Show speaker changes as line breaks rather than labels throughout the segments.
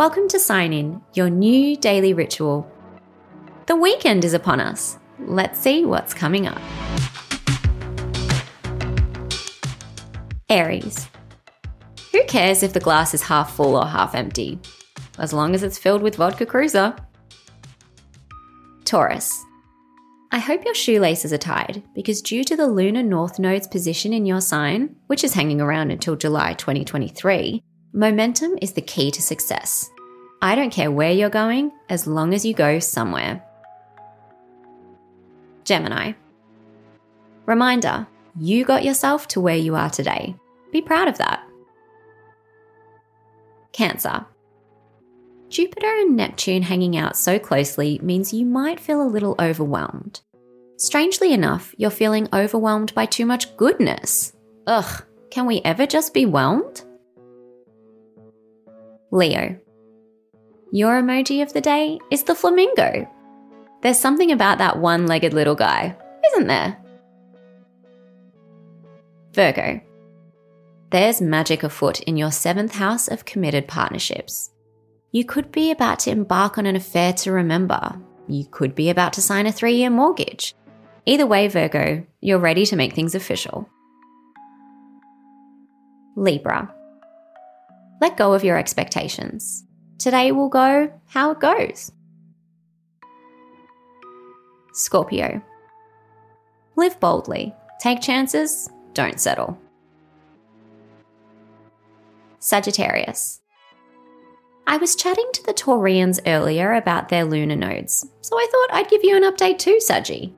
Welcome to Sign In, your new daily ritual. The weekend is upon us. Let's see what's coming up. Aries. Who cares if the glass is half full or half empty? As long as it's filled with vodka cruiser. Taurus. I hope your shoelaces are tied because, due to the lunar north node's position in your sign, which is hanging around until July 2023, momentum is the key to success. I don't care where you're going as long as you go somewhere. Gemini. Reminder you got yourself to where you are today. Be proud of that. Cancer. Jupiter and Neptune hanging out so closely means you might feel a little overwhelmed. Strangely enough, you're feeling overwhelmed by too much goodness. Ugh, can we ever just be whelmed? Leo. Your emoji of the day is the flamingo. There's something about that one legged little guy, isn't there? Virgo. There's magic afoot in your seventh house of committed partnerships. You could be about to embark on an affair to remember. You could be about to sign a three year mortgage. Either way, Virgo, you're ready to make things official. Libra. Let go of your expectations. Today will go how it goes. Scorpio. Live boldly, take chances, don't settle. Sagittarius. I was chatting to the Taureans earlier about their lunar nodes, so I thought I'd give you an update too, Saggy.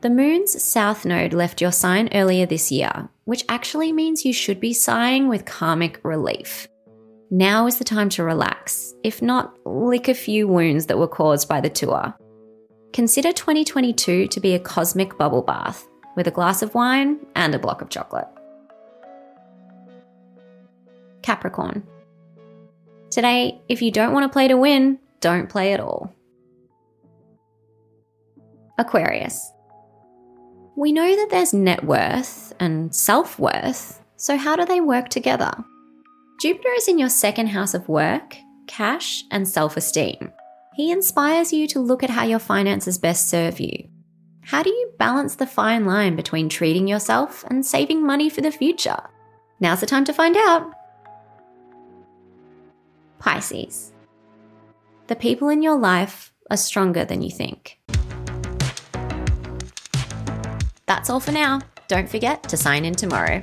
The moon's south node left your sign earlier this year, which actually means you should be sighing with karmic relief. Now is the time to relax, if not, lick a few wounds that were caused by the tour. Consider 2022 to be a cosmic bubble bath with a glass of wine and a block of chocolate. Capricorn. Today, if you don't want to play to win, don't play at all. Aquarius. We know that there's net worth and self worth, so how do they work together? Jupiter is in your second house of work, cash, and self esteem. He inspires you to look at how your finances best serve you. How do you balance the fine line between treating yourself and saving money for the future? Now's the time to find out. Pisces. The people in your life are stronger than you think. That's all for now. Don't forget to sign in tomorrow.